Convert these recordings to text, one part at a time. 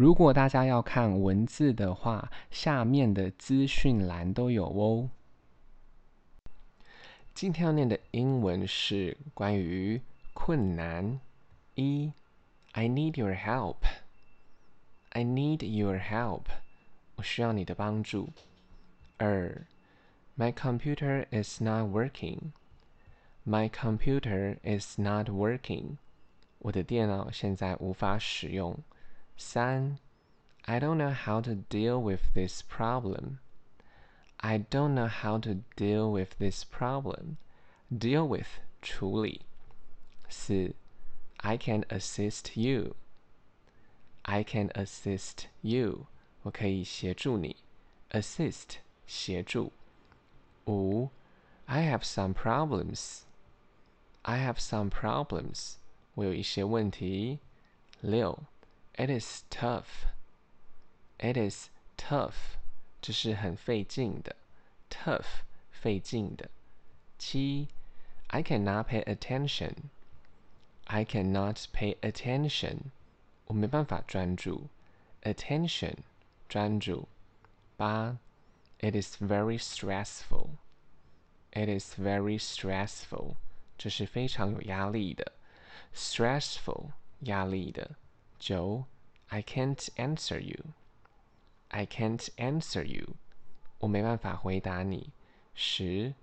如果大家要看文字的话，下面的资讯栏都有哦。今天要念的英文是关于困难。一，I need your help. I need your help. 我需要你的帮助。二，My computer is not working. My computer is not working. 我的电脑现在无法使用。三，I don't know how to deal with this problem. I don't know how to deal with this problem. Deal with 处理。四，I can assist you. I can assist you. 我可以协助你。Assist 协助。五，I have some problems. I have some problems. 我有一些问题。六 ，It is tough. It is tough. 这是很费劲的。Tough 费劲的。七，I cannot pay attention. I cannot pay attention. 我没办法专注。Attention 专注。八，It is very stressful. It is very stressful. 这是非常有压力的，stressful 压力的。 九，I can't answer you. I can't answer you. 我没办法回答你。十，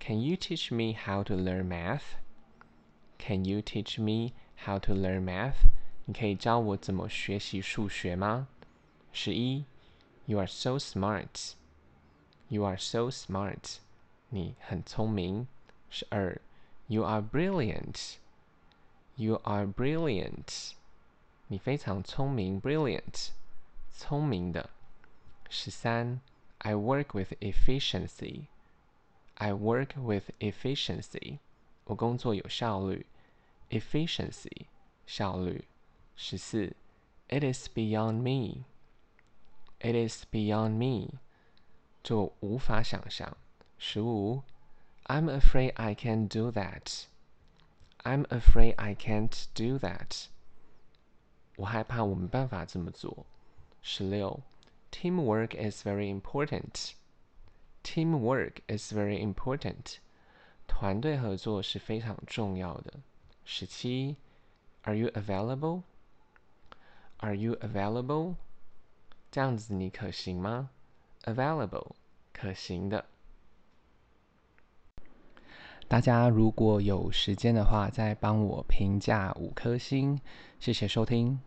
Can you teach me how to learn math? Can you teach me how to learn math? 你可以教我怎么学习数学吗？十一，You are so smart. You are so smart. 你很聪明。十二。You are brilliant. You are brilliant. 你非常聪明，brilliant，聪明的。十三，I work with efficiency. I work with efficiency. 我工作有效率，efficiency，效率。十四，It is beyond me. It is beyond me. 这我无法想象。十五。I'm afraid I can't do that. I'm afraid I can't do that. 我害怕我没办法这么做。十六，Teamwork is very important. Teamwork is very important. 团队合作是非常重要的。十七，Are you available? Are you available? 这样子你可行吗？Available，可行的。大家如果有时间的话，再帮我评价五颗星，谢谢收听。